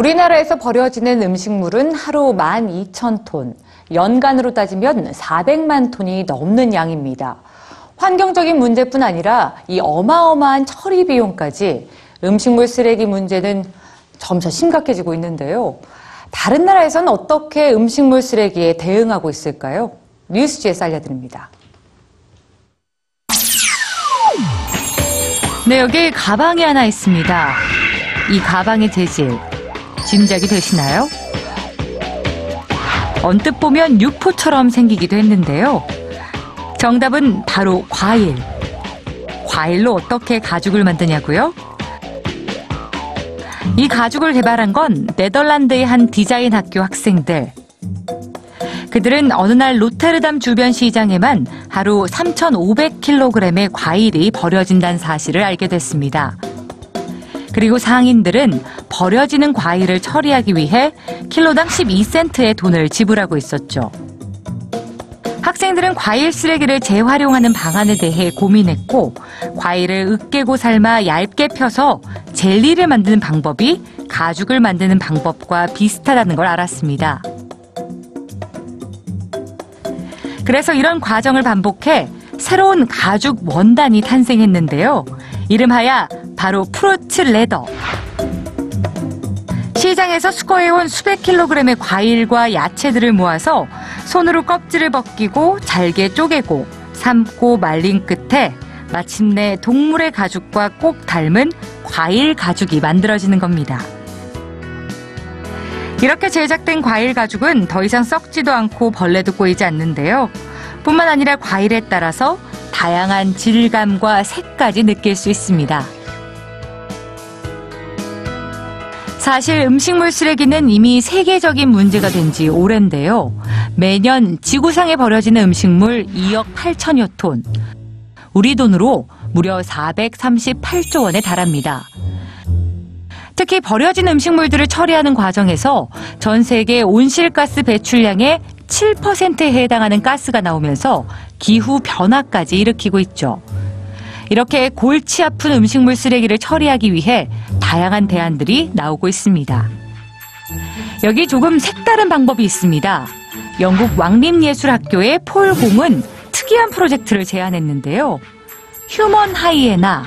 우리나라에서 버려지는 음식물은 하루 12,000톤, 연간으로 따지면 400만 톤이 넘는 양입니다. 환경적인 문제뿐 아니라 이 어마어마한 처리 비용까지 음식물 쓰레기 문제는 점차 심각해지고 있는데요. 다른 나라에서는 어떻게 음식물 쓰레기에 대응하고 있을까요? 뉴스지에서 알려드립니다. 네, 여기 가방이 하나 있습니다. 이 가방의 재질, 짐작이 되시나요? 언뜻 보면 육포처럼 생기기도 했는데요. 정답은 바로 과일. 과일로 어떻게 가죽을 만드냐고요? 이 가죽을 개발한 건 네덜란드의 한 디자인 학교 학생들. 그들은 어느 날 로테르담 주변 시장에만 하루 3,500kg의 과일이 버려진다는 사실을 알게 됐습니다. 그리고 상인들은 버려지는 과일을 처리하기 위해 킬로당 12센트의 돈을 지불하고 있었죠. 학생들은 과일 쓰레기를 재활용하는 방안에 대해 고민했고, 과일을 으깨고 삶아 얇게 펴서 젤리를 만드는 방법이 가죽을 만드는 방법과 비슷하다는 걸 알았습니다. 그래서 이런 과정을 반복해 새로운 가죽 원단이 탄생했는데요. 이름하여 바로 Fruit Leather. 시장에서 수거해온 수백 킬로그램의 과일과 야채들을 모아서 손으로 껍질을 벗기고 잘게 쪼개고 삶고 말린 끝에 마침내 동물의 가죽과 꼭 닮은 과일 가죽이 만들어지는 겁니다. 이렇게 제작된 과일 가죽은 더 이상 썩지도 않고 벌레도 꼬이지 않는데요. 뿐만 아니라 과일에 따라서 다양한 질감과 색까지 느낄 수 있습니다. 사실 음식물 쓰레기는 이미 세계적인 문제가 된 지 오랜데요. 매년 지구상에 버려지는 음식물 2억 8천여 톤. 우리 돈으로 무려 438조 원에 달합니다. 특히 버려진 음식물들을 처리하는 과정에서 전 세계 온실가스 배출량의 7%에 해당하는 가스가 나오면서 기후 변화까지 일으키고 있죠. 이렇게 골치 아픈 음식물 쓰레기를 처리하기 위해 다양한 대안들이 나오고 있습니다. 여기 조금 색다른 방법이 있습니다. 영국 왕립예술학교의 폴 공은 특이한 프로젝트를 제안했는데요. 휴먼 하이에나,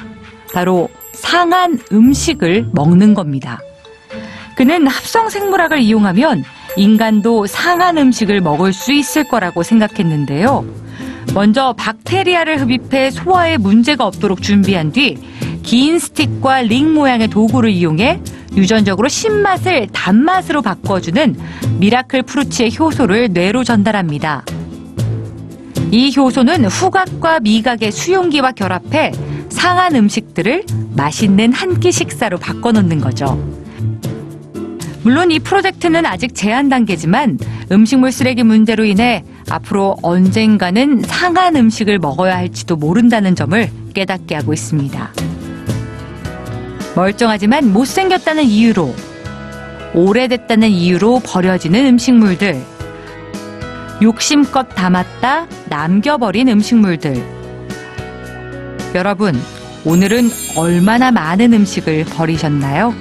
바로 상한 음식을 먹는 겁니다. 그는 합성 생물학을 이용하면 인간도 상한 음식을 먹을 수 있을 거라고 생각했는데요. 먼저 박테리아를 흡입해 소화에 문제가 없도록 준비한 뒤 긴 스틱과 링 모양의 도구를 이용해 유전적으로 신맛을 단맛으로 바꿔주는 Miracle Fruit의 효소를 뇌로 전달합니다. 이 효소는 후각과 미각의 수용기와 결합해 상한 음식들을 맛있는 한 끼 식사로 바꿔놓는 거죠. 물론 이 프로젝트는 아직 제한 단계지만 음식물 쓰레기 문제로 인해 앞으로 언젠가는 상한 음식을 먹어야 할지도 모른다는 점을 깨닫게 하고 있습니다. 멀쩡하지만 못생겼다는 이유로, 오래됐다는 이유로 버려지는 음식물들, 욕심껏 담았다 남겨버린 음식물들. 여러분, 오늘은 얼마나 많은 음식을 버리셨나요?